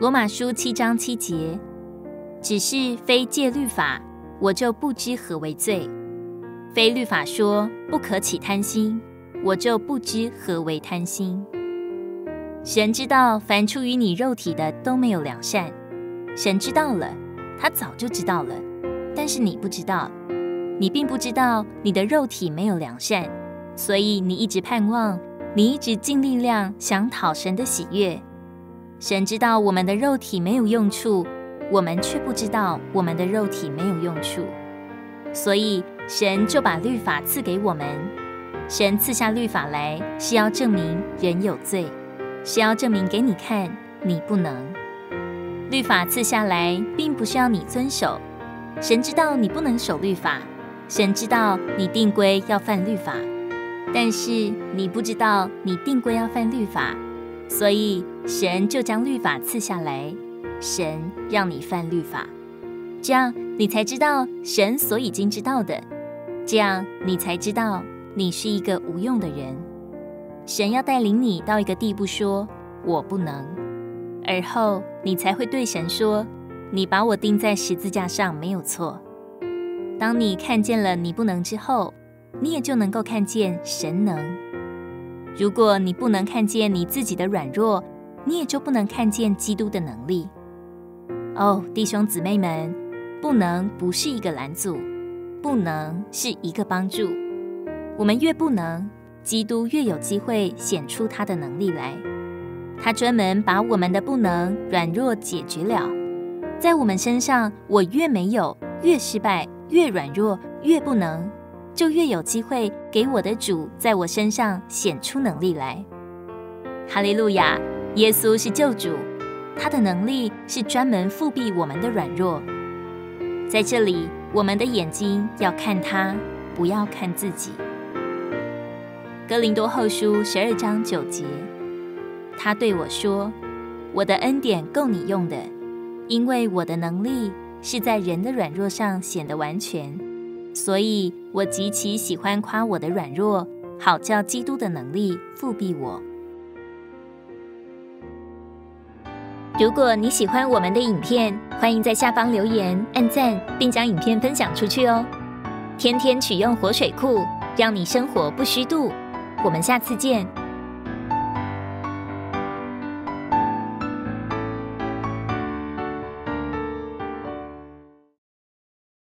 罗马书七章七节，只是非戒律法，我就不知何为罪；非律法说不可起贪心，我就不知何为贪心。神知道凡出于你肉体的都没有良善，神知道了，他早就知道了，但是你不知道，你并不知道你的肉体没有良善，所以你一直盼望，你一直尽力量想讨神的喜悦。神知道我们的肉体没有用处，我们却不知道我们的肉体没有用处，所以神就把律法赐给我们。神赐下律法来，是要证明人有罪。是要证明给你看，你不能。律法赐下来，并不是要你遵守。神知道你不能守律法，神知道你定规要犯律法，但是你不知道你定规要犯律法，所以神就将律法赐下来，神让你犯律法，这样你才知道神所已经知道的，这样你才知道你是一个无用的人。神要带领你到一个地步，说：“我不能。”而后你才会对神说：“你把我钉在十字架上没有错。”当你看见了你不能之后，你也就能够看见神能。如果你不能看见你自己的软弱，你也就不能看见基督的能力。哦，弟兄姊妹们，不能不是一个拦阻，不能是一个帮助。我们越不能。基督越有机会显出他的能力来，他专门把我们的不能、软弱解决了。在我们身上，我越没有、越失败、越软弱、越不能，就越有机会给我的主在我身上显出能力来。哈利路亚！耶稣是救主，他的能力是专门复辟我们的软弱。在这里，我们的眼睛要看他，不要看自己。哥林多后书十二章九节，他对我说：“我的恩典够你用的，因为我的能力是在人的软弱上显得完全，所以我极其喜欢夸我的软弱，好叫基督的能力复辟我。”如果你喜欢我们的影片，欢迎在下方留言、按赞，并将影片分享出去哦！天天取用活水库，让你生活不虚度。我们下次见。